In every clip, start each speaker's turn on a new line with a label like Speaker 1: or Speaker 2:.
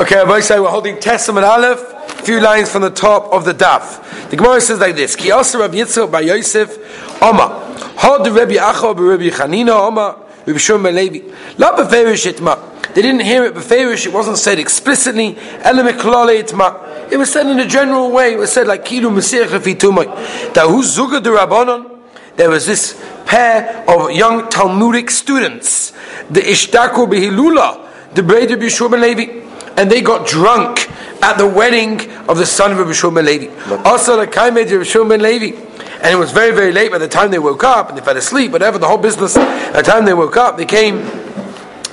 Speaker 1: Okay, Rabbi say we're holding Testament Aleph, a few lines from the top of the daf. The Gemara says like this: Ki also Rabbi Yitzchak by Yosef, Oma, Hod Rabbi Acha Rabbi Chanina, Oma, Rabbi Shimon Levi. La beferish itma. They didn't hear it beferish. It wasn't said explicitly. Elam itma. It was said in a general way. It was said like Kilu Masir Chafitumai. Dahu Zuga de Rabbanon. There was this pair of young Talmudic students, the Ishtaku Behilula, the Breda Bishur Levi and they got drunk at the wedding of the son of Rabbi Shulman Levi. Also, the Kaimed Rabbi Shulman Levi. And it was very, very late by the time they woke up and they fell asleep, whatever, the whole business. By the time they woke up, they came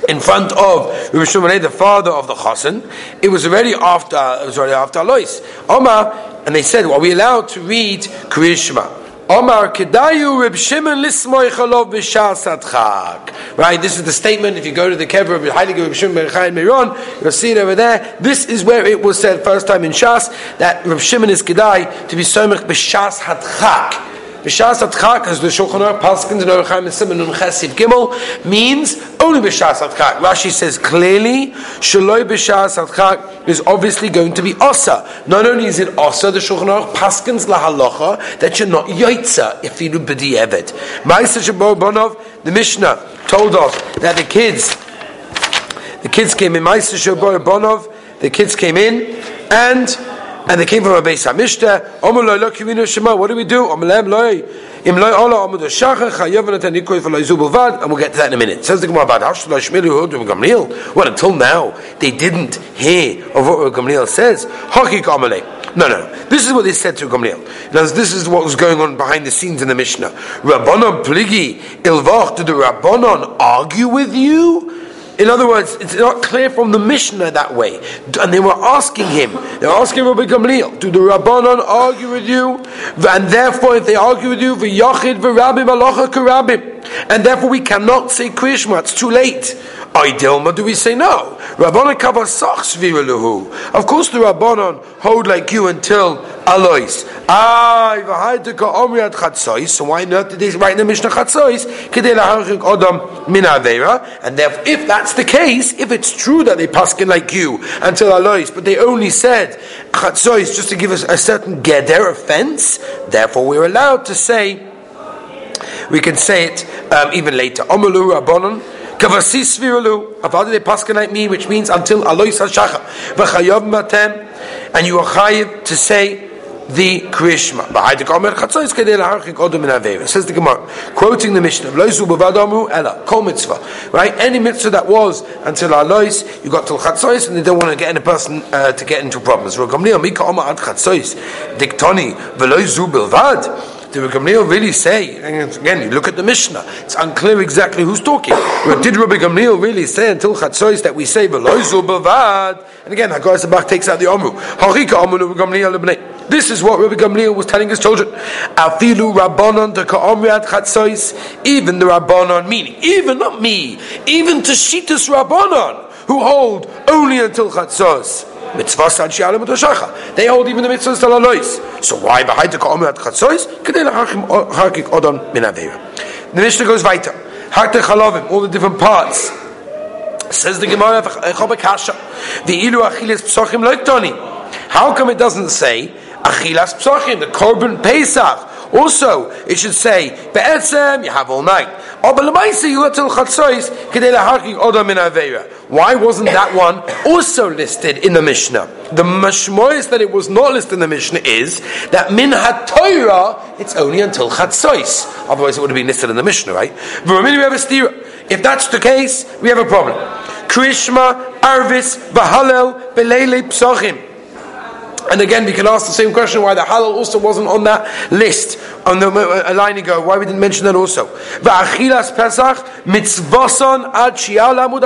Speaker 1: in front of Rabbi Shulman the father of the Chassan. It was already after, it was already after Alois. Omar, and they said, well, are we allowed to read Kriyishma? Omar Kedayu Reb Shimon Lismoy Chalov B'Shas Adchak. Right, this is the statement. If you go to the kever of Heilige Reb Shimon Ben Chaim Miron, you'll see it over there. This is where it was said first time in Shas that Reb Shimon is Kedai to be Somech B'Shas Hadchak. B'shas atchak, as the Shulchan Aruch Paskins and Orchaim and Simon and Chesiv Gimel, means only b'shas atchak. Rashi says clearly, shaloi b'shas atchak is obviously going to be osa. Not only is it osa, the Shulchan Aruch Paskins lahalacha that you're not yaitza if you do b'di'evet. Ma'aser Shabbat the Mishnah told us that the kids, the kids came in Ma'aser Shabbat the kids came in and and they came from a base Hamishta. Omer loy lo kivinu shema. What do we do? Omer lem loy im loy ola omer do shacha chayav natan nikoy for loy zubulvad. And we'll get to that in a minute. Says the Gemara about Hashul Shmiru Hudu Gamliel. What until now they didn't hear of what Gamliel says. Haki Gamalei. No, no, no. This is what they said to Gamliel. This is what was going on behind the scenes in the Mishnah. Rabbanon pligi ilvach. Did the Rabbanon argue with you? In other words, it's not clear from the Mishnah that way. And they were asking him, they were asking Rabbi Gamliel, do the Rabbanon argue with you? And therefore, if they argue with you, v'yachid v'rabim alocha karabim. And therefore we cannot say Krishma, it's too late. Dilma, do we say no? Of course the Rabbanon hold like you until Alois. So why not did they write in the Mishnah chatzois? And therefore, if that's the case, if it's true that they paskin like you until Alois, but they only said chatzois just to give us a certain geder offense, therefore we're allowed to say, we can say it um, even later. Omalu rabbanon. Kavasis viralu. Avadi they paskin like me, which means until alois hashacha. V'chayav matem. And you are chayiv to say the Krishma. Says the Gemara, quoting the Mishnah, ella kol mitzvah. Right, any mitzvah that was until alois, you got till chatzos, and they don't want to get any person uh, to get into problems. Diktoni. Did Rabbi Gamliel really say? Again, you look at the Mishnah; it's unclear exactly who's talking. But did Rabbi Gamliel really say until Chatzos that we say "Veloizu bavad"? And again, Haggai Sabach takes out the Amru. Harika Amru Rabbi Gamliel This is what Rabbi Gamliel was telling his children. Afilu Rabbanon to Ka'omriat Chatzos. Even the Rabbanon, meaning even not me, even to Shitas Rabbanon, who hold only until Chatzos. Mitzvah They hold even the mitzvahs to. So why behind the ka'omer at chatzois? Kedei lachakik odon min avera. The Mishnah goes weiter. Harte chalovim, all the different parts. Says the Gemara, Hasha, the ilu achiles psochim. How come it doesn't say achilas psochim, the korban Pesach? Also, it should say, Be'etzem, you have all night. Oh, Why wasn't that one also listed in the Mishnah? The mashmois that it was not listed in the Mishnah is that min ha it's only until chatzois. Otherwise, it would have been listed in the Mishnah, right? If that's the case, we have a problem. Krishma, Arvis, Bahalel, Belele, Psochim. And again, we can ask the same question why the halal also wasn't on that list on the uh, a line ago. Why we didn't mention that also? Pesach mitzvason ad shial amud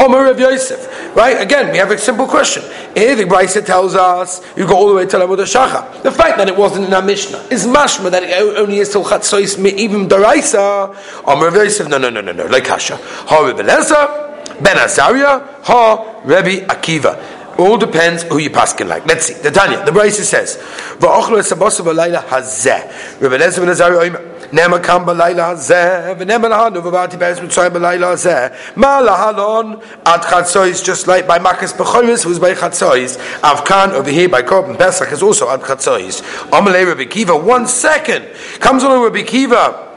Speaker 1: Omer of Yosef. Right? Again, we have a simple question. Here the Brisa tells us you go all the way to Lamud Shacha. The fact that it wasn't in our Mishnah is mashma that it only is till Chatzois even Daraisa. Omer of Yosef. No, no, no, no, no. Like Kasha. Ha Rebbe Ben Azaria. Ha Rebbe Akiva. All depends who you paskin like. Let's see. The Tanya, the Brisa says, "Va'ochlo esabosav alayla hazeh." Rebbe Lezer ben Azari oimer. Nema kam hazeh, v'nema lahanu v'vati be'ez mitzrayim balayla hazeh. Ma lahalon ad chatzois, just like by Makas Bechoris, who's by chatzois. Avkan over here by Korban Pesach is also ad chatzois. Amalei Rabbi Kiva, one second. Comes along Rabbi Kiva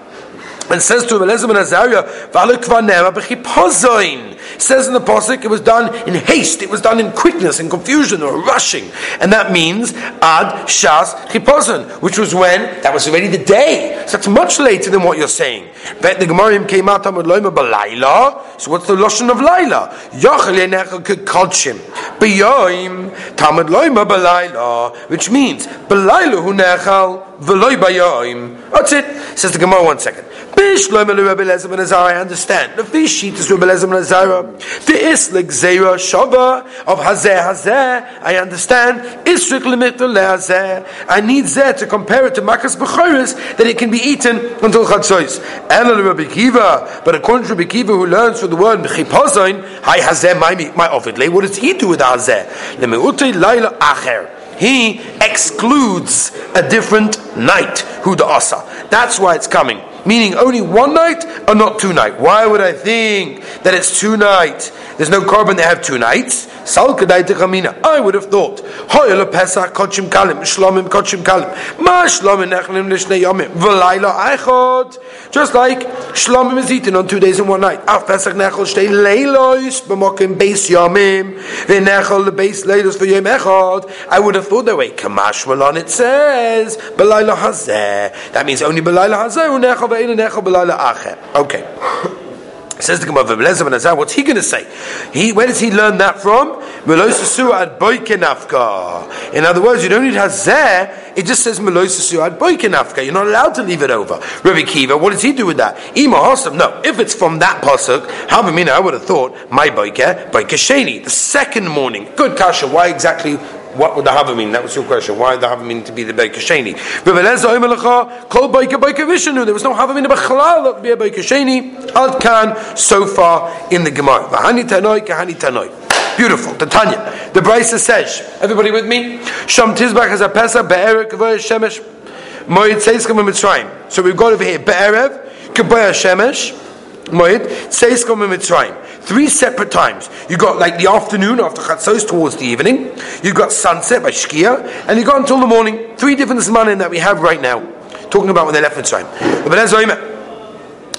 Speaker 1: and says to Eliezer ben Azariah, Says in the pasuk, it was done in haste, it was done in quickness, in confusion, or rushing, and that means ad shas chipozon, which was when that was already the day. So that's much later than what you're saying. But the Gemara came out amud loima balayla. So what's the lashon of laila? Yachal yenechel kekodshim beyoim tamud loima balayla, which means balayla hu nechal v'loy bayoim. That's it. Says the Gemara. One second. I understand. The fish sheet is Rebbe Lezer ben. The islik zera shava of hazeh hazeh. I understand. Isrik limitul lehazeh. I need zeh to compare it to makas b'choris that it can be eaten until chatzos. And Rabbi Kiva, but according to Rabbi Kiva who learns from the word b'chipozain, hi hazeh my my ovidle. What does he do with hazeh? Lemeutei laila acher he excludes a different night, the asa. That's why it's coming meaning only one night or not two nights. Why would I think that it's two nights? There's no carbon they have two nights. I would have thought. Just like shlomim is eaten on two days and one night. I would have thought that way. Kamash malon it says. That means only b'layla hazeh Okay. Says the Gemara, what's he going to say? He, where does he learn that from? In other words, you don't need hazeh, it just says You're not allowed to leave it over. Rabbi Kiva, what does he do with that? Ima no. If it's from that pasuk, how am I would have thought, my boike, boike sheni, the second morning. Good kasha, why exactly what would the Hava mean? That was your question. Why the Hava mean to be the Beika Sheni? There was no Hava mean be a Sheni. Ad Kan, so far in the Gemara. Vahani Tanoi, Kahani Tanoi. Beautiful. The Tanya. The says, everybody with me? Sham Tizbach has a Pesach, Be'erev, Kavoy Shemesh, Moed Seiskom Mitzrayim. So we've got over here, Be'erev, Kavoy Shemesh, Moed Seiskom Mitzrayim. Three separate times. You got like the afternoon after Chatzos towards the evening. You got sunset by Shkia, and you got until the morning. Three different zmanim that we have right now. Talking about when they left Mitzrayim.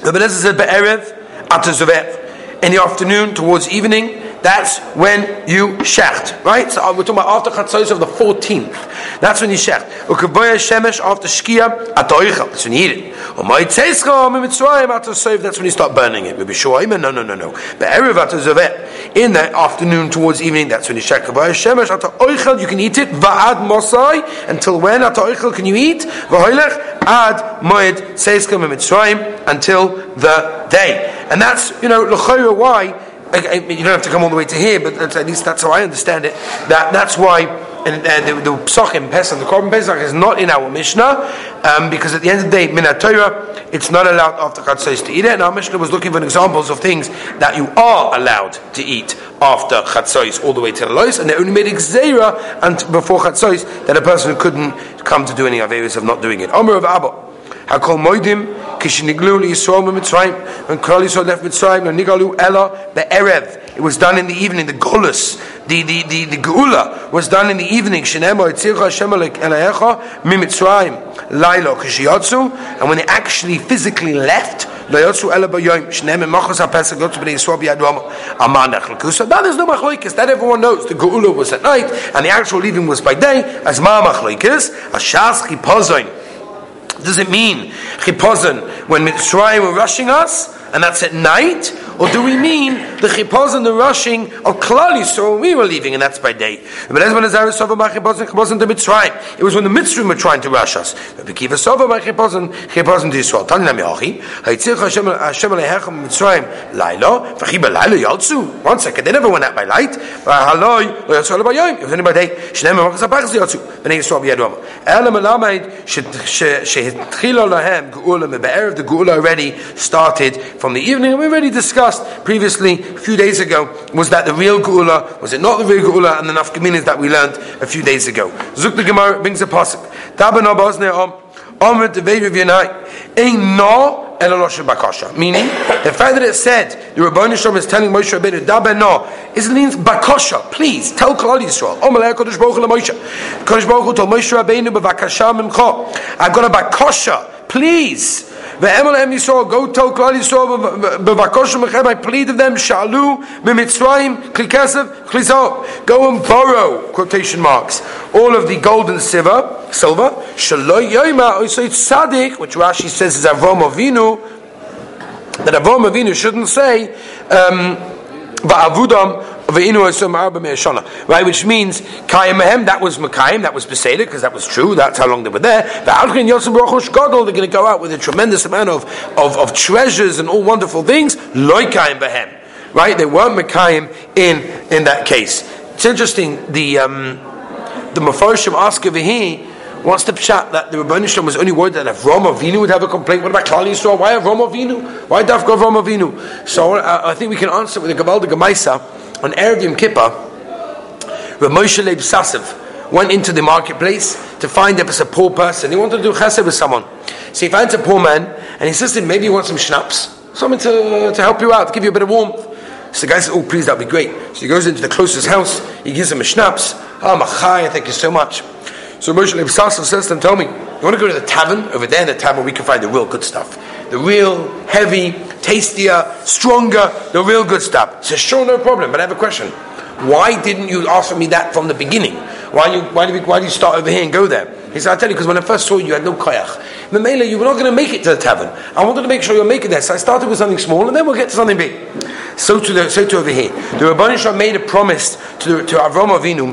Speaker 1: The Benezer said Be'erev Atazovev. In the afternoon towards evening, that's when you shecht, right? So uh, we're talking about after Chatzos of the 14th. That's when you shecht. Ukaboya Shemesh after Shkia at That's when you eat it. Umayit Seischa Mitzrayim after Soif. That's when you start burning it. Maybe Shuaim. No, no, no, no. But Erev at Zovet. In the afternoon towards evening, that's when you shecht. Ukaboya Shemesh after Oichel. You can eat it. Va'ad Mosai. Until when after Oichel can you eat? Va'hoilech ad Moed Seischa Mitzrayim until the day. And that's you know why you don't have to come all the way to here, but at least that's how I understand it. That that's why and, the, the psachim Pesach, the korban Pesach is not in our Mishnah um, because at the end of the day, Minat Torah, it's not allowed after Chatzos to eat it. And our Mishnah was looking for examples of things that you are allowed to eat after Chatzos all the way to Lois, and they only made Xera and before Chatzos that a person couldn't come to do any areas of not doing it. Omer of Abba. Hakol Moidim When Klal Yisrael left Mitzrayim, Nigalu Ella Be'erev. It was done in the evening. The Golus, the the the, the Geula was done in the evening. Shenemo Yitzircha Hashem Elayecha Mimitzrayim Lailo Kishiyotzu. And when they actually physically left. Now there's no machlokes. That everyone knows. The geula was at night, and the actual leaving was by day. As ma machlokes, a shas chipozoin does it mean chipazon when Mitzrayim were rushing us, and that's at night? Or do we mean the chipazon, the rushing of Klal Yisrael when we were leaving, and that's by day? It was when the Mitzrayim were trying to rush us. One second, they never went out by light. It was only by day. The Geula already started from the evening, we already discussed previously, a few days ago, was that the real Geula, was it not the real Geula, and the nafkaminas that we learned a few days ago. Zuk the Gemara brings a pasuk. Omer Devei Ravyanai. Ein no eloloshe bakasha. Meaning, the fact that it said the Rabbanu Shalom is telling Moshe Rabbeinu dabe no, is it means bakasha. Please tell Klal Yisrael. Omer Lei Kodesh Baruch Hu Moshe. Kodesh Baruch Hu told Moshe Rabbeinu bevakasha mimcha. I've got a bakasha. Please. Ve'emelem Yisrael, go tell Klal Yisrael, b'vakoshim mechem, I plead of them, shalu, b'mitzrayim, kli kesef, kli Go and borrow, quotation marks, all of the gold and silver, silver, shaloy yoima, oisay tzadik, which Rashi says is Avram Avinu, that Avram Avinu shouldn't say, um, va'avudam, Right, which means Kayim Mehem, that was Makayim, that was Beseder, because that was true, that's how long they were there. They're going to go out with a tremendous amount of, of, of treasures and all wonderful things. Loikayim Behem. Right, they weren't Makayim in, in that case. It's interesting, the, um, the Mefarshim ask over here, What's the pshat that the Rebbeinu Shalom was only worried that if Roma Avinu would have a complaint? What about Klal Yisrael? Why have Roma Avinu? Why Dafka Roma Avinu? So uh, I think we can answer with the Gabalda Gemaisa on Erev Yom Kippur, Rav Moshe Leib Sassev went into the marketplace to find there was a poor person. He wanted to do chesed with someone. So he finds a poor man and he says to him, maybe you want some schnapps, something to, to help you out, to give you a bit of warmth. So the guy says, oh, please, that'd be great. So he goes into the closest house, he gives him a schnapps. Ah, oh, machai, thank you so much. So Moshe Leib Sassev says to him, tell me, you want to go to the tavern? Over there in the tavern we can find the real good stuff. The real, heavy, tastier, stronger, the real good stuff. He says, sure, no problem, but I have a question. Why didn't you offer me that from the beginning? Why, you, why, did, why did you start over here and go there? He said, I'll tell you, because when I first saw you, you had no koyach. Mamela, you were not going to make it to the tavern. I wanted to make sure you'll make it there. So I started with something small, and then we'll get to something big. So to, the, so to over here. The Rabbanah Shah made a promise to, to Avram Avinu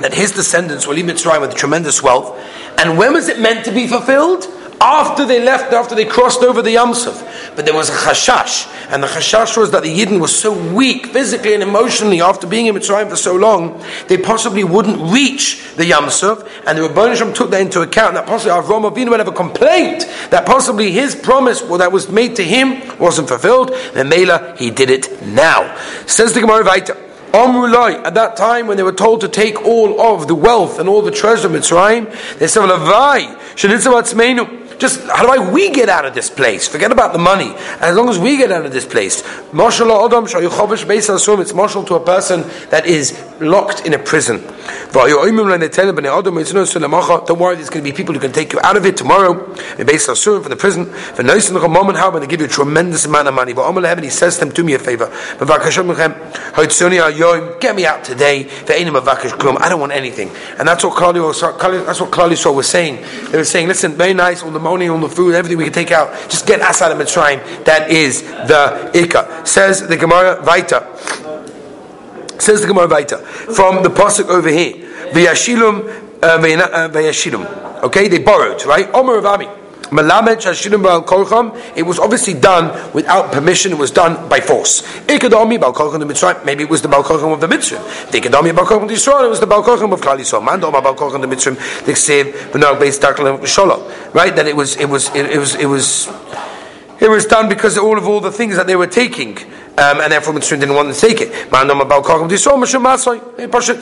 Speaker 1: that his descendants will leave Mitzrayim with tremendous wealth. And when was it meant to be fulfilled? After they left, after they crossed over the Yamsuf. But there was a chashash, and the chashash was that the Yidden was so weak, physically and emotionally, after being in Mitzrayim for so long, they possibly wouldn't reach the Yamsuf, and the Rabbanisham took that into account, that possibly Avram Avinu would have a complaint, that possibly his promise well, that was made to him wasn't fulfilled, then Mela, he did it now. Says the Gemara Vaita. Amrulai, at that time when they were told to take all of the wealth and all the treasure of Mitzrayim, they said, Lavai, just how do I we get out of this place? Forget about the money. As long as we get out of this place, it's marshal to a person that is locked in a prison. Don't worry, there's going to be people who can take you out of it tomorrow. Based from the prison. For nice moment, how when they give you a tremendous amount of money. But he says to them, do me a favor. Get me out today. I don't want anything. And that's what Klali, that's what Klali was saying. They were saying, listen, very nice, all the money, all the food, everything we can take out. Just get us out of Mitzrayim. That is the Ikka. Says the Gemara Vaita. Says the Gemara Vaita. From the Pasuk over here. V'yashilum, uh, v'yashilum. Okay, they borrowed, right? Omer of Ami. Malamed Shashirim Bal Korcham, it was obviously done without permission, it was done by force. Ikadami Bal Korcham the Mitzrayim, maybe it was the Bal Korcham of the Mitzrayim. The Bal Korcham the Yisrael, it was the Bal Korcham of Klal Yisrael. Man Doma Bal Korcham the Mitzrayim, the Ksiv, Benag Beis Taklam Sholo. Right? That it was, it was, it, it was, it was, it was done because of all of all the things that they were taking. Um, and therefore Mitzrayim didn't want to take it.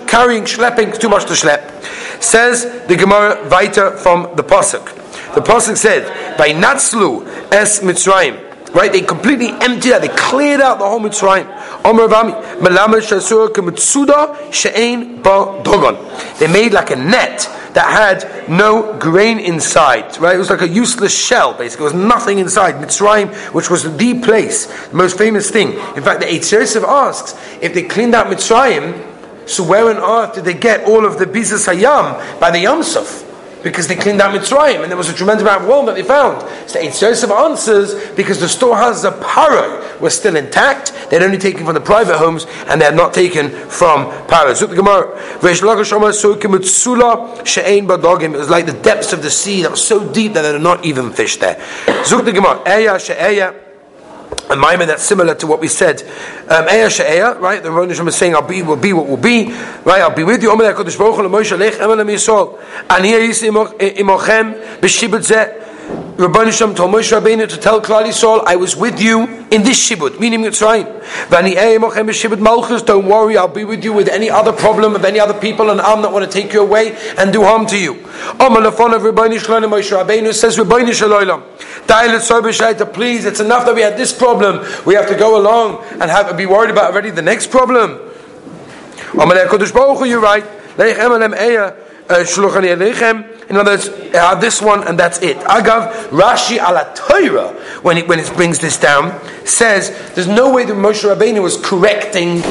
Speaker 1: Carrying, schlepping, too much to schlep. Says the Gemara Vita from the Pasuk. The pasuk said, "By Natslu es Mitzrayim." Right, they completely emptied out. They cleared out the whole Mitzrayim. Omer Vami, Melama Shasur Kemitsuda She'ain Ba Dogon. They made like a net that had no grain inside. Right, it was like a useless shell. Basically, was nothing inside. Mitzrayim, which was the place, the most famous thing. In fact, the Eitz asks if they cleaned out Mitzrayim. So where on earth did they get all of the Bizas Hayam by the Yamsuf? Because they cleaned out Mitzrayim and there was a tremendous amount of gold that they found. So Eitz Yosef answers because the storehouses of Paro were still intact. They'd only taken from the private homes and they had not taken from Paro. Zuk the Gemara, It was like the depths of the sea that was so deep that there are not even fish there. The Gemara, a mimer that's similar to what we said. Um, Eya she'eya, right? The Rosh is saying, I'll be, will be what will be, right? I'll be with you. Omer HaKadosh Baruch Hu, Lech, Emel imochem, zeh. Rabbi Shem told Moshe Rabbeinu to tell Klal Yisrael, I was with you in this shibud, meaning Mitzrayim. Vani eimochem shibud malchus. Don't worry, I'll be with you with any other problem of any other people and I'm not want to take you away and do harm to you. Amar lefon of Rabbi Shalom Moshe Rabbeinu says, Rabbi Shalom, Dialet Sober please, it's enough that we had this problem. We have to go along and have be worried about already the next problem. Amar Kodesh Baruch you're right. Leichem alem eya uh, shluchani. In other words, have this one and that's it. Agav, Rashi ala Torah, when it, when it brings this down, says there's no way that Moshe Rabbeinu was correcting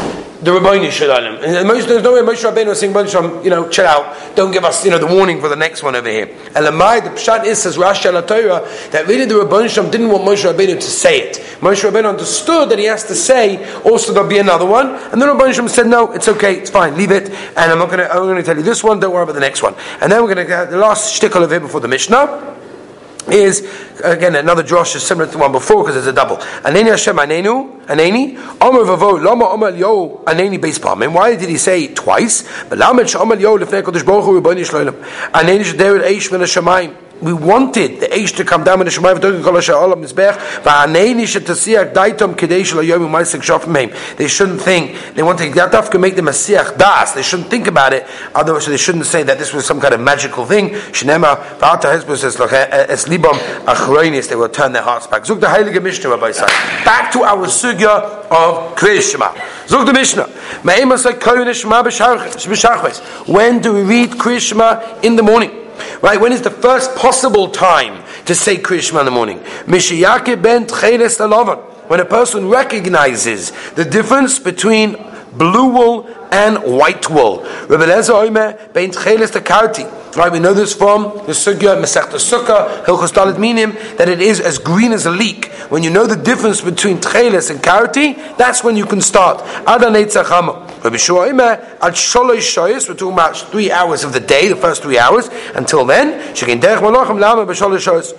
Speaker 1: the Rabbeinu Shalom. And there's no way Moshe Rabbeinu was saying, Shalom, you know, chill out, don't give us, you know, the warning for the next one over here. And the Mai, the Pshat is, says Rashi ala Torah, that really the Rabbeinu Shalom didn't want Moshe Rabbeinu to say it. Moshe Rabbeinu understood that he has to say, also there'll be another one, and the Rabbeinu Shalom said, no, it's okay, it's fine, leave it, and I'm not going to, I'm going to tell you this one, don't worry about the next one. And then we're going to get the last shtickle of it before the Mishnah is again another Josh is similar to the one before because it's a double. Aneni Hashem Anenu Aneni Omer Vavo Lama Omer Yo Aneni Beis Pamim. Why did he say twice? But Lamed Omer Yo Lefnei Kodesh Baruch Hu Rebbeinu Shloim Aneni Shaderet Eish Min Hashemayim we wanted the age to come down in the Shemayim v'tokin kol asher olam mizbech v'anei shetasiach daitom kedei shel shofim meim. They shouldn't think, they want to, that daf can make the Masiach das. They shouldn't think about it, otherwise they shouldn't say that this was some kind of magical thing. Shnema v'ata hezbo says, es libam achroinis, they will turn their hearts back. The Heilige Mishnah, Rabbi. Back to our sugya of Kriyat Zug the Mishnah. When do we read Kriyat in the morning? Right? When is the first possible time to say Krishma in the morning? Mishiyake ben tcheles When a person recognizes the difference between blue wool and white wool. Rabbi Lezer Oime ben tcheles karti. Right, we know this from the Sugya, Masechta Sukkah, Hilchos Dalit Minim, that it is as green as a leek. When you know the difference between Tcheles and Karati, that's when you can start. Adanei Tzachama. We're talking about three hours of the day, the first three hours. Until then, Shekin Derech Malachim Lama B'Sholosh Shoyes.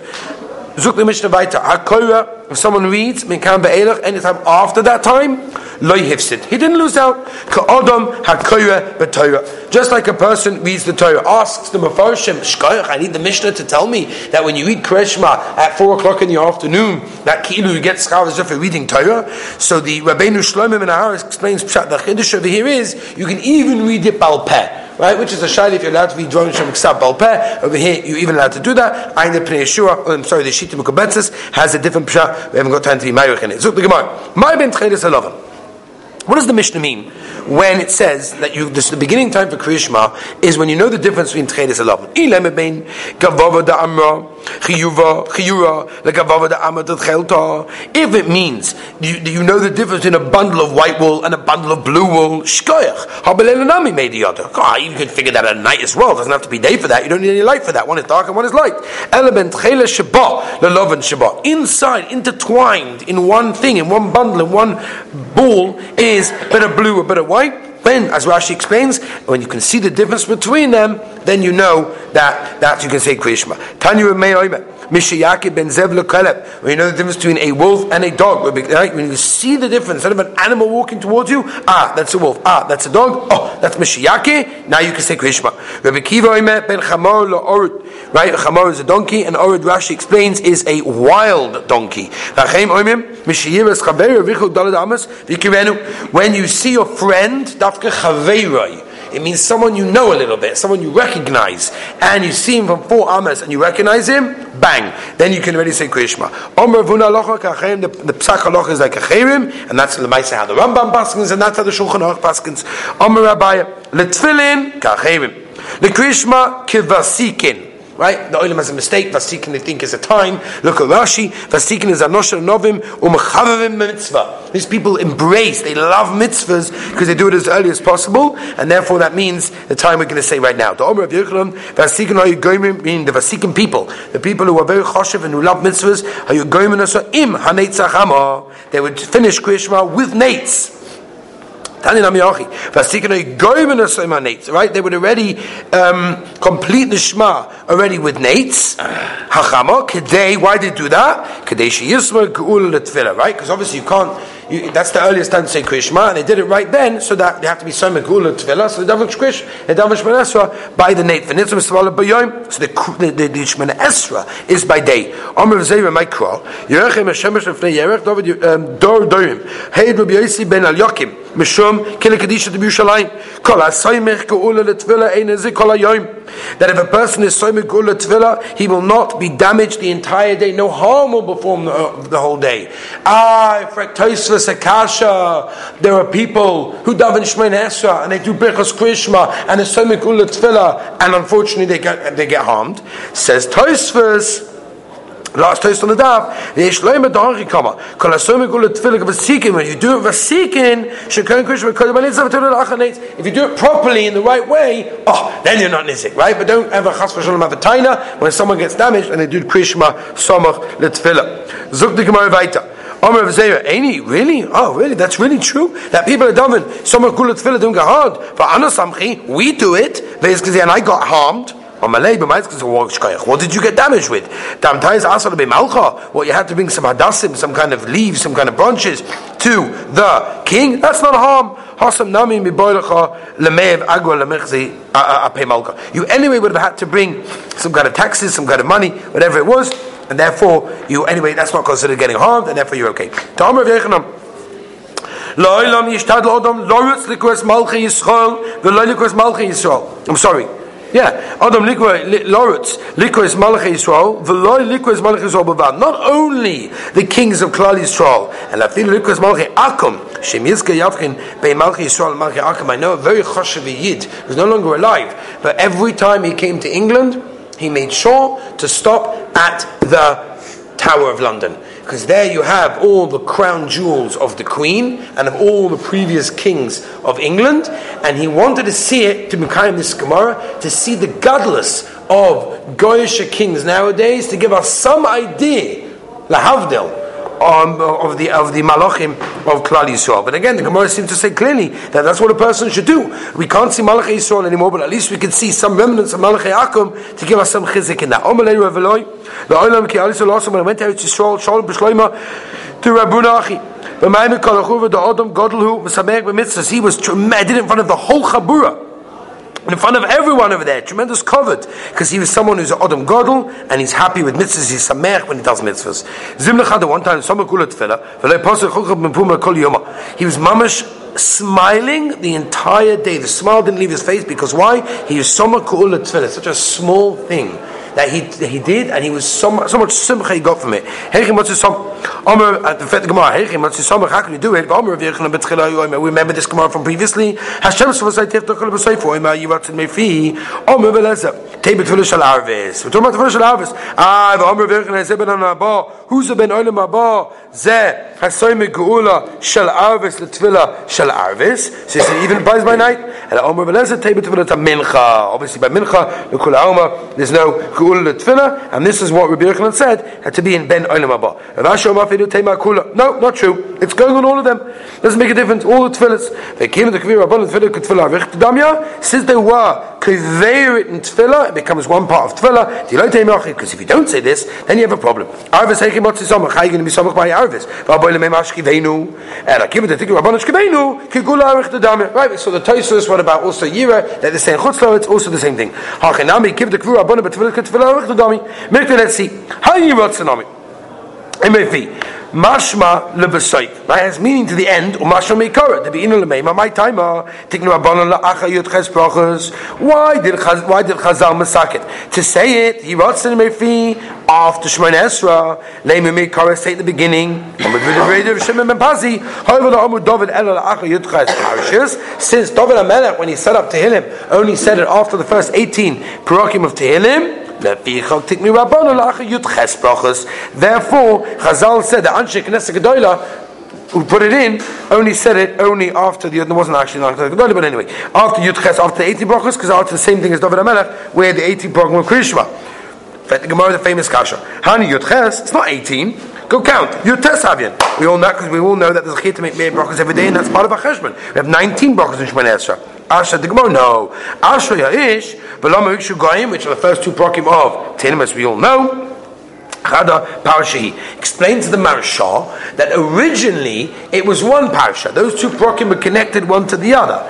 Speaker 1: Zuk the Mishnah weiter. Hakoira, if someone reads Minkan Be'elach anytime after that time, loy hifsid. He didn't lose out. Ka'odam hakoira b'Torah. Just like a person reads the Torah, asks the Mefarshim, Shkoyach, I need the Mishnah to tell me that when you read Krishma at 4 o'clock in the afternoon, that kilu you get if you're reading Torah. So the Rabbeinu Shlomo Ben Aharis explains the Chiddush over here is, you can even read it Balpeh right? Which is a shayla if you're allowed to be drawing Shem Ksab Balpeh. Over here, you're even allowed to do that. I'm um, sorry, the Shita Mukabetzis has a different pshat. We haven't got time to be Mayurich in it. Zuk the Gemara. My ben What does the Mishnah mean? when it says that you this, the beginning time for Kriyishma is when you know the difference between Tchedes and Lavan. Ilem gavava da amra If it means you, you know the difference in a bundle of white wool and a bundle of blue wool, shkoyach made the other. You can figure that out at night as well. It doesn't have to be day for that. You don't need any light for that. One is dark and one is light. Element shaba. Inside, intertwined in one thing, in one bundle, in one ball is a bit of blue, a bit of white why? As Rashi explains, when you can see the difference between them, then you know that, that you can say Krishma. Tanya Mishiyaki ben Zev Lekaleb. When you know the difference between a wolf and a dog. Right? When you see the difference, instead of an animal walking towards you, ah, that's a wolf. Ah, that's a dog. Oh, that's Mishiyaki. Now you can say Krishma. Rabbi Kiva ben Chamor Orud. Right? Chamor is a donkey, and Orud Rashi explains is a wild donkey. When you see your friend, Dafka Chaveiroi. It means someone you know a little bit, someone you recognize, and you see him from four amas and you recognize him, bang. Then you can already say Krishma. The, the is like a and that's the Maisa how the Rambam paskins, and that's how the Shulchan Aruch paskins. Omer letfilin kacherim. The Krishma kivasikin. Right? The oilam has a mistake. Vasikin they think is a time. Look at Rashi. Vasikin is anosher novim umchavavim mitzvah. These people embrace, they love mitzvahs because they do it as early as possible, and therefore that means the time we're going to say right now. The Omer of Yerushalayim, Vasikin are you goyim, meaning the Vasikin people, the people who are very choshev and who love mitzvahs, are you goyim im haneitzachama. They would finish Krishma with nates. Right? They would already um, complete the Shema already with nates. Hachama, Kedei, why did they do that? Kedei Sheyisma Geula Right? Because obviously you can't You, that's the earliest time to say Krishma, and they did it right then, so that they have to be some Megula Tefillah, so they daven Krish, they daven Shemana Esra by the night. So the, the, the, the Shemana Esra is by day. Omer Zera Mikra, Yerechem Hashemesh Lefnei Yerech, David um, Dor Dorim, Heid Rabbi Yossi ben Al Kadisha de Yerushalayim, Kol HaSoymech Geula Letfila Ein Ezi Kol HaYoim, that if a person is Geula Tefillah, he will not be damaged the entire day, no harm will befall the, the whole day. Ah, Frektoisvus Akasha, there are people who daven Shmein Esra, and they do Birchas Krishma, and Geula Tefillah, and unfortunately they get, they get harmed. Says Last toast on the daf. Yesh loim kama. Kol asom gul tefillah v'sikin. When you do it v'sikin, shekon krish v'kol b'nitzav tefillah achanetz. If you do it properly in the right way, oh, then you're not nizik, right? But don't ever chas v'shalom have a taina when someone gets damaged and they do krishma somach letefillah. Zuk the gemara weiter. Omer of Zera, any really? Oh, really? That's really true. That people are daven. Somach gul tefillah don't get hard. For anasamchi, we do it. And I got harmed. What did you get damaged with? What you had to bring some hadassim, some kind of leaves, some kind of branches to the king. That's not harm. You anyway would have had to bring some kind of taxes, some kind of money, whatever it was, and therefore you anyway that's not considered getting harmed, and therefore you're okay. I'm sorry. Yeah, Adam Loritz, Likos Malach Yisrael, Veloy Likos Malach Yisrael Bavad. Not only the kings of Klal Yisrael, and Lafil Likos Malach Akum, Shem Yizka Yavkin, Bei Malach Yisrael Malach Akum. I know a very Choshev Yid who's no longer alive, but every time he came to England, he made sure to stop at the Tower of London because there you have all the crown jewels of the Queen and of all the previous kings of England, and he wanted to see it to Mekayim this Gemara to see the godless of Goyish kings nowadays to give us some idea, lahavdil, um, of the of the malachim of Klal Yisrael. But again, the Gemara seems to say clearly that that's what a person should do. We can't see Malach Yisrael anymore, but at least we can see some remnants of Malach to give us some chizik in that. The Olam ki Alisol also when I went to Yisrael, Shalom B'Shloima to Rabbuna Achi. He was tremendous, in front of the whole Chabura in front of everyone over there, tremendous covered, because he was someone who's an Adam Godel, and he's happy with mitzvahs, he's samech when he does mitzvahs. Zimlechad, one time, he was mamash smiling the entire day. The smile didn't leave his face, because why? He is summer such a small thing that he, he did, and he was so much, so much simcha he got from it. Omer at the Heichim, what's his how can you do it? Omer v'yechna betchila We remember this Gemara from previously. Hashem. Omer. We're talking about the. Ah, v'omer v'yechna zeh ben anaba. Who's the ben oilam haba? Zeh hasoi meguula shal arvis l'tfila shal arvis. So he even buys by night. And Omer v'leza tei betfila mincha. Obviously by mincha, l'kul alma, there's no geula l'tfila. And this is what Rabbi Yochanan said, had to be in ben oilam haba. Rav Asher no, not true. It's going on all of them. Doesn't make a difference. All the tefillahs. They came to the Kvir Rabban tefillah tefillah damya. Since they were kveir in tefillah, it becomes one part of tefillah. Because if you don't say this, then you have a problem. Arvis heikim motzi samach. How are you going to be samach by Arvis? V'aboy lemei mashkiveinu. And I give it the Tikkur Rabban shkiveinu. Kigula arich damya. Right. So the Tosfos. What about also Yira? That they're saying chutzlo. It's also the same thing. Hachinami give the Kvir Rabban tefillah tefillah arich damya. Let's see. How you what's MAV. Mashma lebesayt. Right, has meaning to the end. Umashma meikara. To be inu lemeima. My time. Taking rabbanon la'acha yud ches brachas. Why did why did Chazal masaket to say it? He wrote in mefi after Shemon Esra. Leimi meikara say at the beginning. However, the Amud David el la'acha yud ches parashas. Since David Amelech when he set up Tehillim only said it after the first eighteen parakim of Tehillim. Therefore, Chazal said that Anshe Knesset Gedoyla who put it in only said it only after the there wasn't actually not Gedoyla, but anyway, after Yud Ches, after the 80 brachas, because after the same thing as David Amelech, where the 80 brachas were Krishma. The Gemara, the famous kasha. Hani Yud Ches, it's not 18. Go count. Yud Tes Havyan. We all know because we all know that there's a chit to make brachas every day, and that's part of a cheshbon. We have 19 brachas in Shemon Esra. Asha the Gemara, no. Asha Ya'ish, Velama Ikshu Goyim, which are the first two prokim of Tehillim, as we all know. Chada Parshahi. Explains to the Maharsha that originally it was one parsha. Those two prokim were connected one to the other.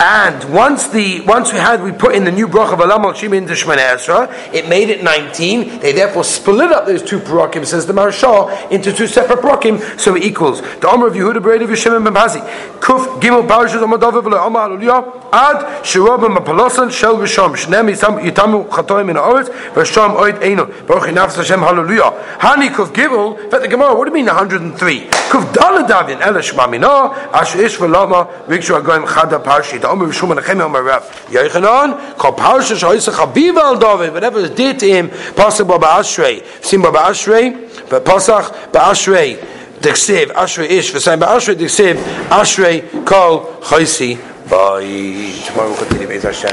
Speaker 1: And once the once we had we put in the new bracha of Alam al Shim into Shemana Esra, it made it 19. They therefore split up those two parakim, says the Maharsha, into two separate parakim, so it equals. The Omer of Yehuda Breda Vishim and Bazi. Kuf Gimel Parashas Amadov V'le Omer Aluliyah Ad Shirov Mapalosan Shel Visham Shnem Yitamu Chatoim in Oretz Visham Oit Eino Baruch Nafs Hashem Hallelujah Hani Kuf Gimel But the Gemara, what do you mean 103? Kuf Daladavin Elish Mamina Asher Ish V'lama Rikshu Agoyim Chada Parshi the Omer Rishum and Echem Omer Rav Yechanan Kol Parshas Shoysa Chaviv Al David whatever is dear to him Pasuk Baba Ashrei Sim Baba Ashrei but Pasach Ashrei Diksiv Ashrei Ish V'Sayim Ashrei Diksiv Ashrei Kol Choisi Bye. Tomorrow we'll continue. Hashem.